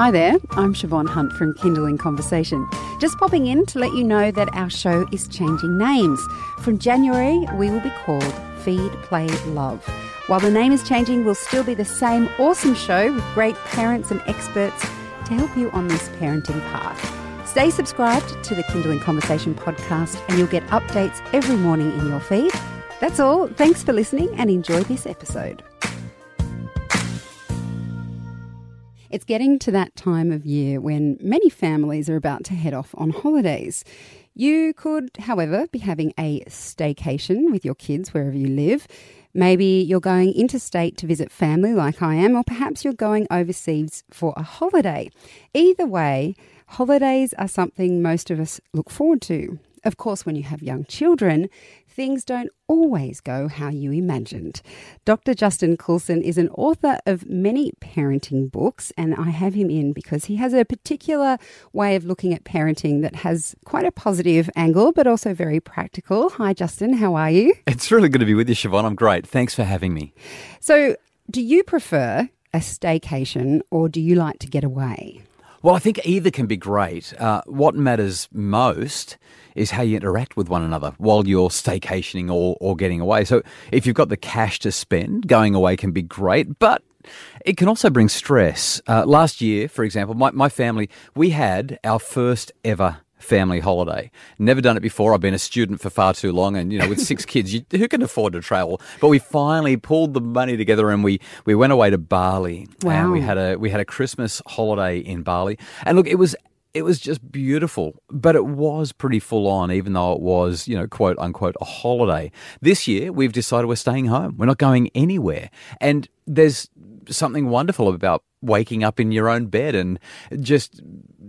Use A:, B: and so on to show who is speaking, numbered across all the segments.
A: Hi there, I'm Siobhan Hunt from Kinderling Conversation. Just popping in to let you know that our show is changing names. From January, we will be called Feed, Play, Love. While the name is changing, we'll still be the same awesome show with great parents and experts to help you on this parenting path. Stay subscribed to the Kinderling Conversation podcast and you'll get updates every morning in your feed. That's all. Thanks for listening and enjoy this episode. It's getting to that time of year when many families are about to head off on holidays. You could, however, be having a staycation with your kids wherever you live. Maybe you're going interstate to visit family like I am, or perhaps you're going overseas for a holiday. Either way, holidays are something most of us look forward to. Of course, when you have young children, things don't always go how you imagined. Dr. Justin Coulson is an author of many parenting books, and I have him in because he has a particular way of looking at parenting that has quite a positive angle, but also very practical. Hi, Justin, how are you?
B: It's really good to be with you, Siobhan. I'm great. Thanks for having me.
A: So, do you prefer a staycation or do you like to get away?
B: Well, I think either can be great. Uh, what matters most is how you interact with one another while you're staycationing or, or getting away. So if you've got the cash to spend, going away can be great, but it can also bring stress. Uh, last year, for example, my, my family, we had our first ever family holiday. Never done it before. I've been a student for far too long, and you know, with six kids, you, who can afford to travel? But we finally pulled the money together, and we we went away to Bali.
A: Wow!
B: And we had a we had a Christmas holiday in Bali, and look, it was it was just beautiful, but it was pretty full on, even though it was, you know, quote unquote, a holiday. This year, we've decided we're staying home. We're not going anywhere. And there's something wonderful about waking up in your own bed and just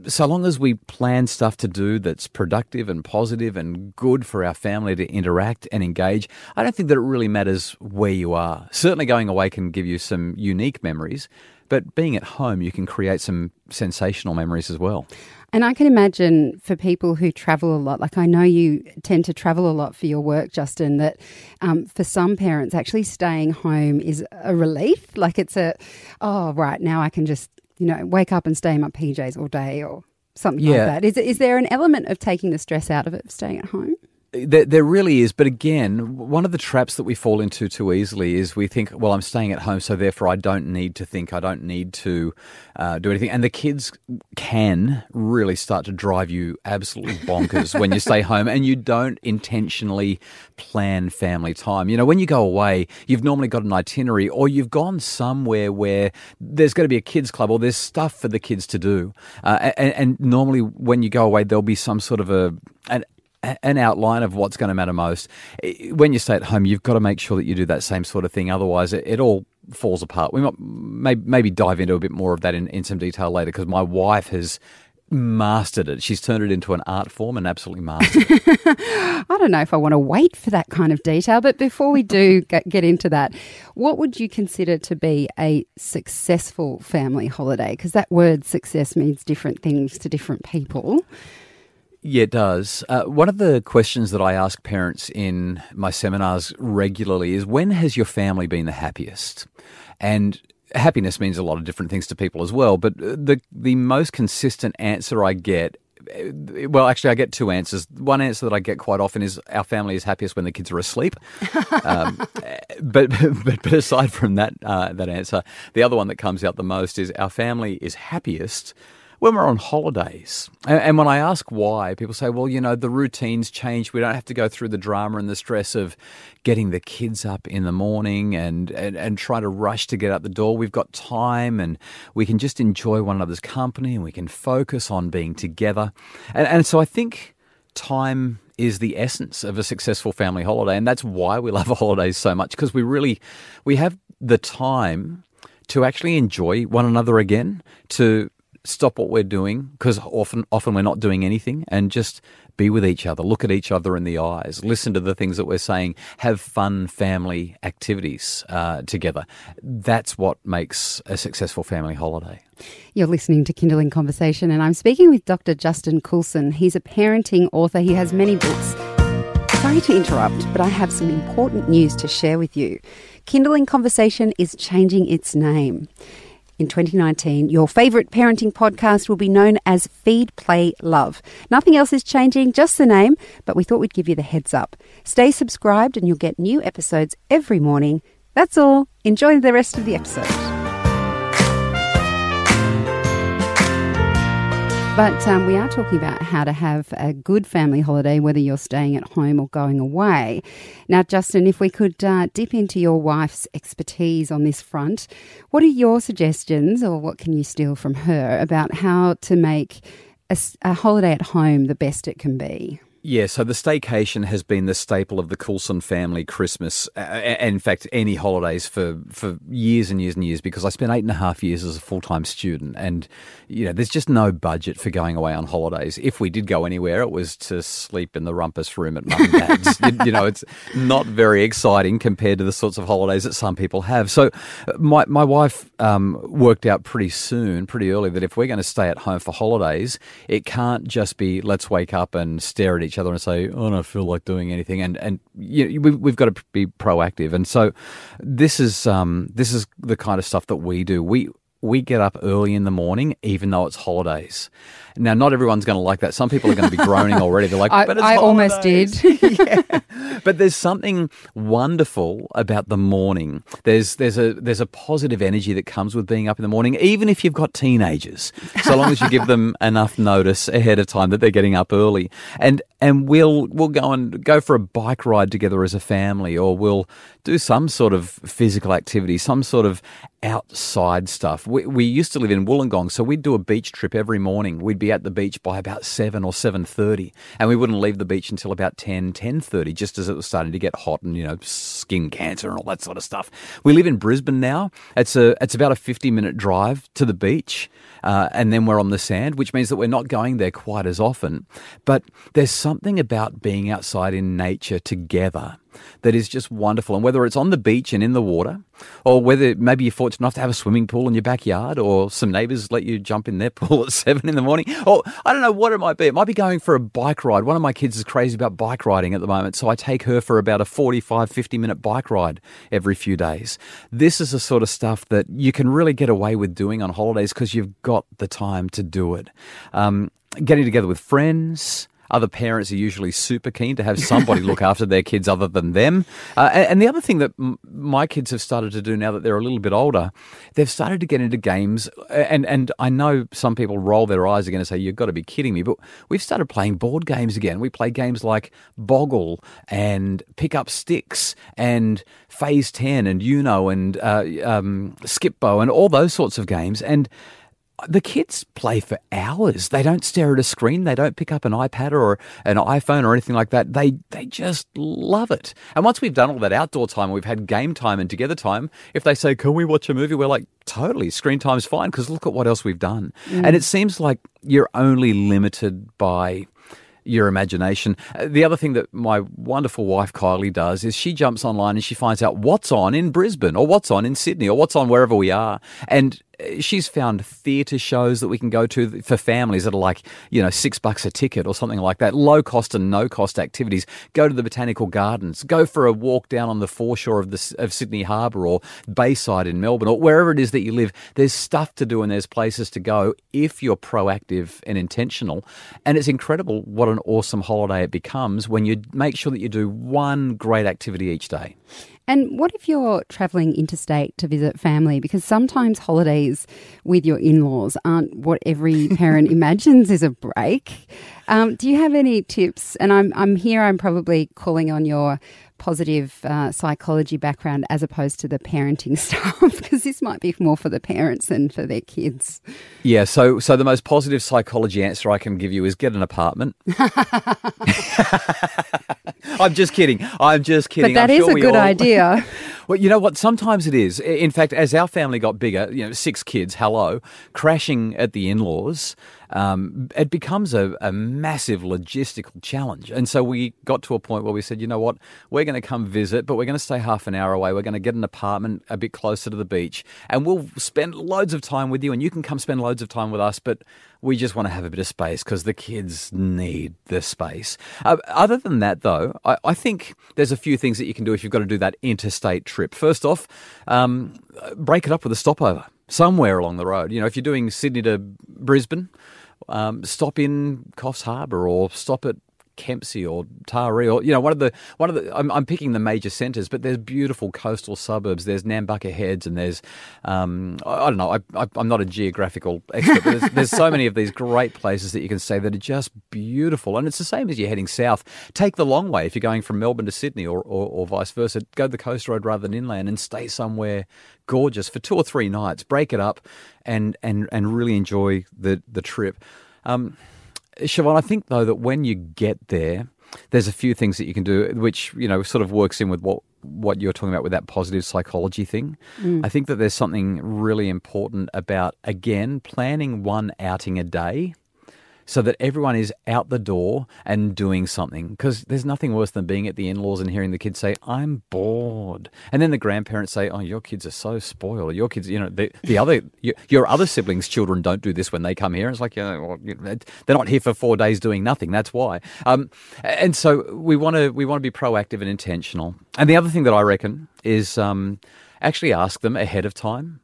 B: so long as we plan stuff to do that's productive and positive and good for our family to interact and engage, I don't think that it really matters where you are. Certainly, going away can give you some unique memories, but being at home, you can create some sensational memories as well.
A: And I can imagine for people who travel a lot, like I know you tend to travel a lot for your work, Justin, that um, for some parents, actually staying home is a relief. Like it's a, oh, right, now I can just, you know, wake up and stay in my PJs all day or something yeah. like that. Is, is there an element of taking the stress out of it, staying at home?
B: There, there really is, but again, one of the traps that we fall into too easily is we think, well, I'm staying at home, so therefore I don't need to think, I don't need to uh, do anything. And the kids can really start to drive you absolutely bonkers when you stay home and you don't intentionally plan family time. You know, when you go away, you've normally got an itinerary or you've gone somewhere where there's going to be a kids club or there's stuff for the kids to do. Uh, and, and normally when you go away, there'll be some sort of a an an outline of what's going to matter most. When you stay at home, you've got to make sure that you do that same sort of thing. Otherwise, it, it all falls apart. We might maybe, maybe dive into a bit more of that in, in some detail later because my wife has mastered it. She's turned it into an art form and absolutely mastered it.
A: I don't know if I want to wait for that kind of detail, but before we do get, get into that, what would you consider to be a successful family holiday? Because that word success means different things to different people.
B: Yeah, it does. Uh, one of the questions that I ask parents in my seminars regularly is when has your family been the happiest? And happiness means a lot of different things to people as well, but the the most consistent answer I get well, actually, I get two answers. One answer that I get quite often is our family is happiest when the kids are asleep. um, but, but but aside from that uh, that answer, the other one that comes out the most is our family is happiest when we're on holidays. And when I ask why, people say, well, you know, the routines change. We don't have to go through the drama and the stress of getting the kids up in the morning and, and, and trying to rush to get out the door. We've got time and we can just enjoy one another's company and we can focus on being together. And, and so I think time is the essence of a successful family holiday and that's why we love holidays so much because we really we have the time to actually enjoy one another again to stop what we're doing because often often we're not doing anything and just be with each other look at each other in the eyes listen to the things that we're saying have fun family activities uh, together. That's what makes a successful family holiday.
A: You're listening to kinderling conversation and i'm speaking with dr justin coulson. He's a parenting author. He has many books. Sorry to interrupt but i have some important news to share with you. Kinderling conversation is changing its name In 2019, your favourite parenting podcast will be known as Feed, Play, Love. Nothing else is changing, just the name, but we thought we'd give you the heads up. Stay subscribed and you'll get new episodes every morning. That's all. Enjoy the rest of the episode. But um, we are talking about how to have a good family holiday, whether you're staying at home or going away. Now, Justin, if we could uh, dip into your wife's expertise on this front, what are your suggestions, or what can you steal from her about how to make a, a holiday at home the best it can be?
B: Yeah, so the staycation has been the staple of the Coulson family Christmas, and in fact, any holidays for, for years and years and years, because I spent eight and a half years as a full time student, and you know, there's just no budget for going away on holidays. If we did go anywhere, it was to sleep in the rumpus room at mum and dad's. you, you know, it's not very exciting compared to the sorts of holidays that some people have. So, my my wife um, worked out pretty soon, pretty early, that if we're going to stay at home for holidays, it can't just be let's wake up and stare at each each other and say, oh, "I don't feel like doing anything," and and you know, we've, we've got to be proactive. And so, this is um, this is the kind of stuff that we do. We we get up early in the morning, even though it's holidays. Now, not everyone's going to like that. Some people are going to be groaning already. They're like,
A: I,
B: but
A: I almost did.
B: yeah. But there's something wonderful about the morning. There's there's a there's a positive energy that comes with being up in the morning, even if you've got teenagers. So long as you give them enough notice ahead of time that they're getting up early, and and we'll we'll go and go for a bike ride together as a family, or we'll do some sort of physical activity, some sort of outside stuff. We, we used to live in Wollongong, so we'd do a beach trip every morning. We'd be at the beach by about 7 or 7.30, and we wouldn't leave the beach until about 10, 10.30, just as it was starting to get hot and, you know, skin cancer and all that sort of stuff. We live in Brisbane now. It's, a, it's about a 50-minute drive to the beach, uh, and then we're on the sand, which means that we're not going there quite as often. But there's something about being outside in nature together that is just wonderful. And whether it's on the beach and in the water, or whether maybe you're fortunate enough to have a swimming pool in your backyard, or some neighbours let you jump in their pool at seven in the morning, or I don't know what it might be. It might be going for a bike ride. One of my kids is crazy about bike riding at the moment, so I take her for about a 45, 50 minute bike ride every few days. This is the sort of stuff that you can really get away with doing on holidays because you've got the time to do it. Um, getting together with friends, other parents are usually super keen to have somebody look after their kids other than them. Uh, and, and, the other thing that m- my kids have started to do now that they're a little bit older, they've started to get into games. And, and I know some people roll their eyes again and say, You've got to be kidding me. But we've started playing board games again. We play games like Boggle and Pick Up Sticks and Phase 10 and Uno and uh, um, Skip-Bo and all those sorts of games. And the kids play for hours. They don't stare at a screen. They don't pick up an iPad or an iPhone or anything like that. They they just love it. And once we've done all that outdoor time, we've had game time and together time. If they say, "Can we watch a movie?" We're like, "Totally, screen time's fine." Because look at what else we've done. Mm. And it seems like you're only limited by your imagination. Uh, the other thing that my wonderful wife Kylie does is she jumps online and she finds out what's on in Brisbane or what's on in Sydney or what's on wherever we are. And she's found theatre shows that we can go to for families that are like, you know, six bucks a ticket or something like that. Low cost and no cost activities. Go to the botanical gardens. Go for a walk down on the foreshore of the of Sydney Harbour or Bayside in Melbourne or wherever it is that you live. There's stuff to do and there's places to go if you're proactive and intentional. And it's incredible what an awesome holiday it becomes when you make sure that you do one great activity each day.
A: And what if you're travelling interstate to visit family? Because sometimes holidays with your in laws aren't what every parent imagines is a break. Um, do you have any tips? And I'm, I'm here, I'm probably calling on your positive uh, psychology background as opposed to the parenting stuff because this might be more for the parents than for their kids.
B: Yeah, so so the most positive psychology answer I can give you is get an apartment. I'm just kidding. I'm just kidding.
A: But that is
B: sure
A: a good
B: all...
A: idea.
B: well, you know what? Sometimes it is. In fact, as our family got bigger, you know, six kids, hello, crashing at the in-laws um, it becomes a, a, massive logistical challenge. And so we got to a point where we said, you know what, we're going to come visit, but we're going to stay half an hour away. We're going to get an apartment a bit closer to the beach, and we'll spend loads of time with you, and you can come spend loads of time with us, but we just want to have a bit of space because the kids need the space. Uh, other than that, though, I, I, think there's a few things that you can do if you've got to do that interstate trip. First off, um, break it up with a stopover somewhere along the road. You know, if you're doing Sydney to Brisbane, um, stop in Coffs Harbour or stop at Kempsey or Taree or you know one of the one of the I'm, I'm picking the major centres, but there's beautiful coastal suburbs. There's Nambucca Heads and there's um, I, I, don't know. I, am not a geographical expert, but there's, there's, so many of these great places that you can stay that are just beautiful. And it's the same as you're heading south. Take the long way if you're going from Melbourne to Sydney or, or, or vice versa. Go the coast road rather than inland and stay somewhere gorgeous for two or three nights. Break it up and and and really enjoy the the trip. Um, Siobhan, I think though that when you get there, there's a few things that you can do, which you know sort of works in with what what you're talking about with that positive psychology thing. Mm. I think that there's something really important about again planning one outing a day so that everyone is out the door and doing something. Because there's nothing worse than being at the in laws and hearing the kids say, I'm bored. And then the grandparents say, Oh, your kids are so spoiled. Your kids, you know, the, the other, your, your, other siblings' children don't do this when they come here. it's like, you know, they're not here for four days doing nothing. That's why. Um, and so we want to we want to be proactive and intentional. And the other thing that I reckon is um, actually ask them ahead of time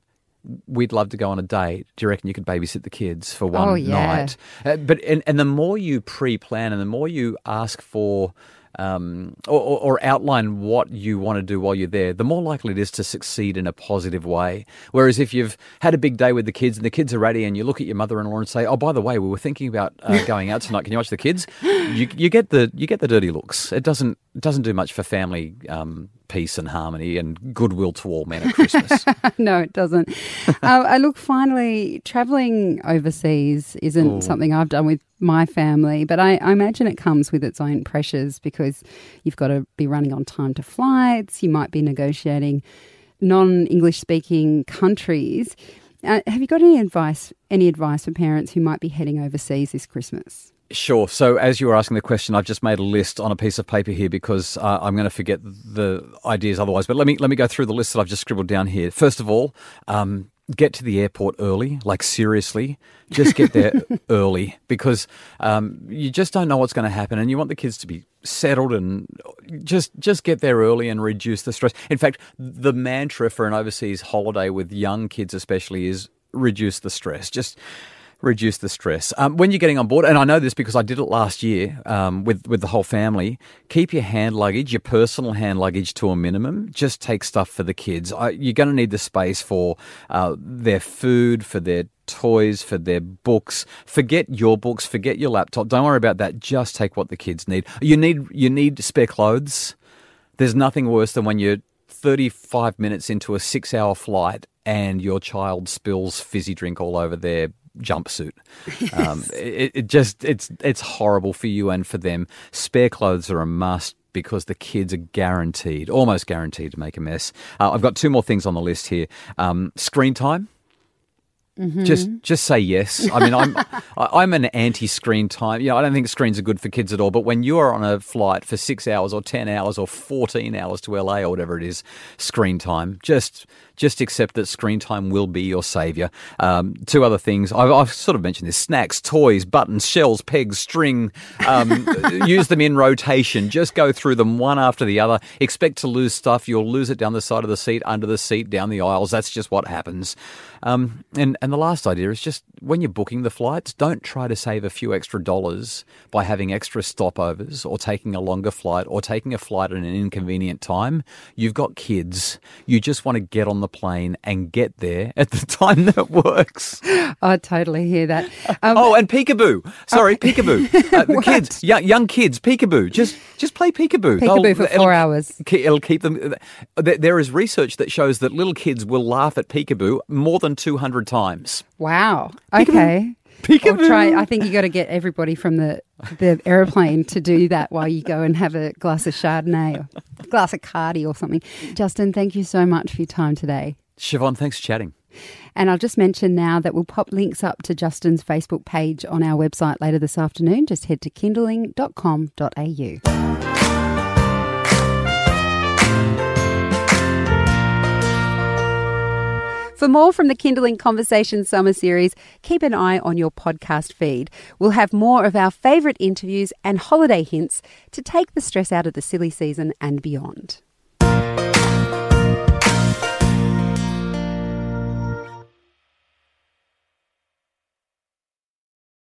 B: we'd love to go on a date. Do you reckon you could babysit the kids for one
A: oh, yeah.
B: night? Uh, but and, and the more you pre-plan and the more you ask for um, or, or, outline what you want to do while you're there, the more likely it is to succeed in a positive way. Whereas if you've had a big day with the kids and the kids are ready, and you look at your mother-in-law and say, "Oh, by the way, we were thinking about uh, going out tonight. Can you watch the kids?" You, you, get the you get the dirty looks. It doesn't it doesn't do much for family um, peace and harmony and goodwill to all men at Christmas.
A: no, it doesn't. uh, I look finally traveling overseas isn't Ooh. something I've done with my family, but I, I, imagine it comes with its own pressures because you've got to be running on time to flights. You might be negotiating non-English speaking countries. Uh, have you got any advice? Any advice for parents who might be heading overseas this Christmas?
B: Sure. So, as you were asking the question, I've just made a list on a piece of paper here because uh, I'm going to forget the ideas otherwise. But let me let me go through the list that I've just scribbled down here. First of all, um, get to the airport early. Like seriously, just get there early because um, you just don't know what's going to happen, and you want the kids to be settled and just just get there early and reduce the stress. In fact, the mantra for an overseas holiday with young kids, especially, is reduce the stress. Just reduce the stress. Um, when you're getting on board, and I know this because I did it last year um, with with the whole family. Keep your hand luggage, your personal hand luggage, to a minimum. Just take stuff for the kids. I, you're going to need the space for uh, their food, for their toys, for their books. Forget your books. Forget your laptop. Don't worry about that. Just take what the kids need. You need you need spare clothes. There's nothing worse than when you're 35 minutes into a six hour flight and your child spills fizzy drink all over their jumpsuit. Yes. Um, it, it just it's it's horrible for you and for them. Spare clothes are a must because the kids are guaranteed, almost guaranteed, to make a mess. Uh, I've got two more things on the list here. Um, screen time. Mm-hmm. Just just say yes. I mean, I'm I'm an anti-screen time. You know, I don't think screens are good for kids at all. But when you are on a flight for six hours or ten hours or fourteen hours to LA or whatever it is, screen time. Just just accept that screen time will be your savior. Um, two other things I've, I've, sort of mentioned this: snacks, toys, buttons, shells, pegs, string. Um, use them in rotation. Just go through them one after the other. Expect to lose stuff. You'll lose it down the side of the seat, under the seat, down the aisles. That's just what happens. Um, and and the last idea is just when you're booking the flights, don't try to save a few extra dollars by having extra stopovers or taking a longer flight or taking a flight at an inconvenient time. You've got kids. You just want to get on the plane and get there at the time that works.
A: I totally hear that.
B: Um, oh, and peekaboo. Sorry, oh, peekaboo. Uh, the kids, young, young kids, peekaboo. Just just play peekaboo.
A: Peekaboo They'll, for 4 hours.
B: It'll keep them. There is research that shows that little kids will laugh at peekaboo more than 200 times.
A: Wow. Okay. Peekaboo. Try, I think you got to get everybody from the the aeroplane to do that while you go and have a glass of Chardonnay or a glass of Cardi or something. Justin, thank you so much for your time today.
B: Siobhan, thanks for chatting.
A: And I'll just mention now that we'll pop links up to Justin's Facebook page on our website later this afternoon. Just head to kinderling.com.au. For more from the Kinderling Conversation Summer Series, keep an eye on your podcast feed. We'll have more of our favourite interviews and holiday hints to take the stress out of the silly season and beyond.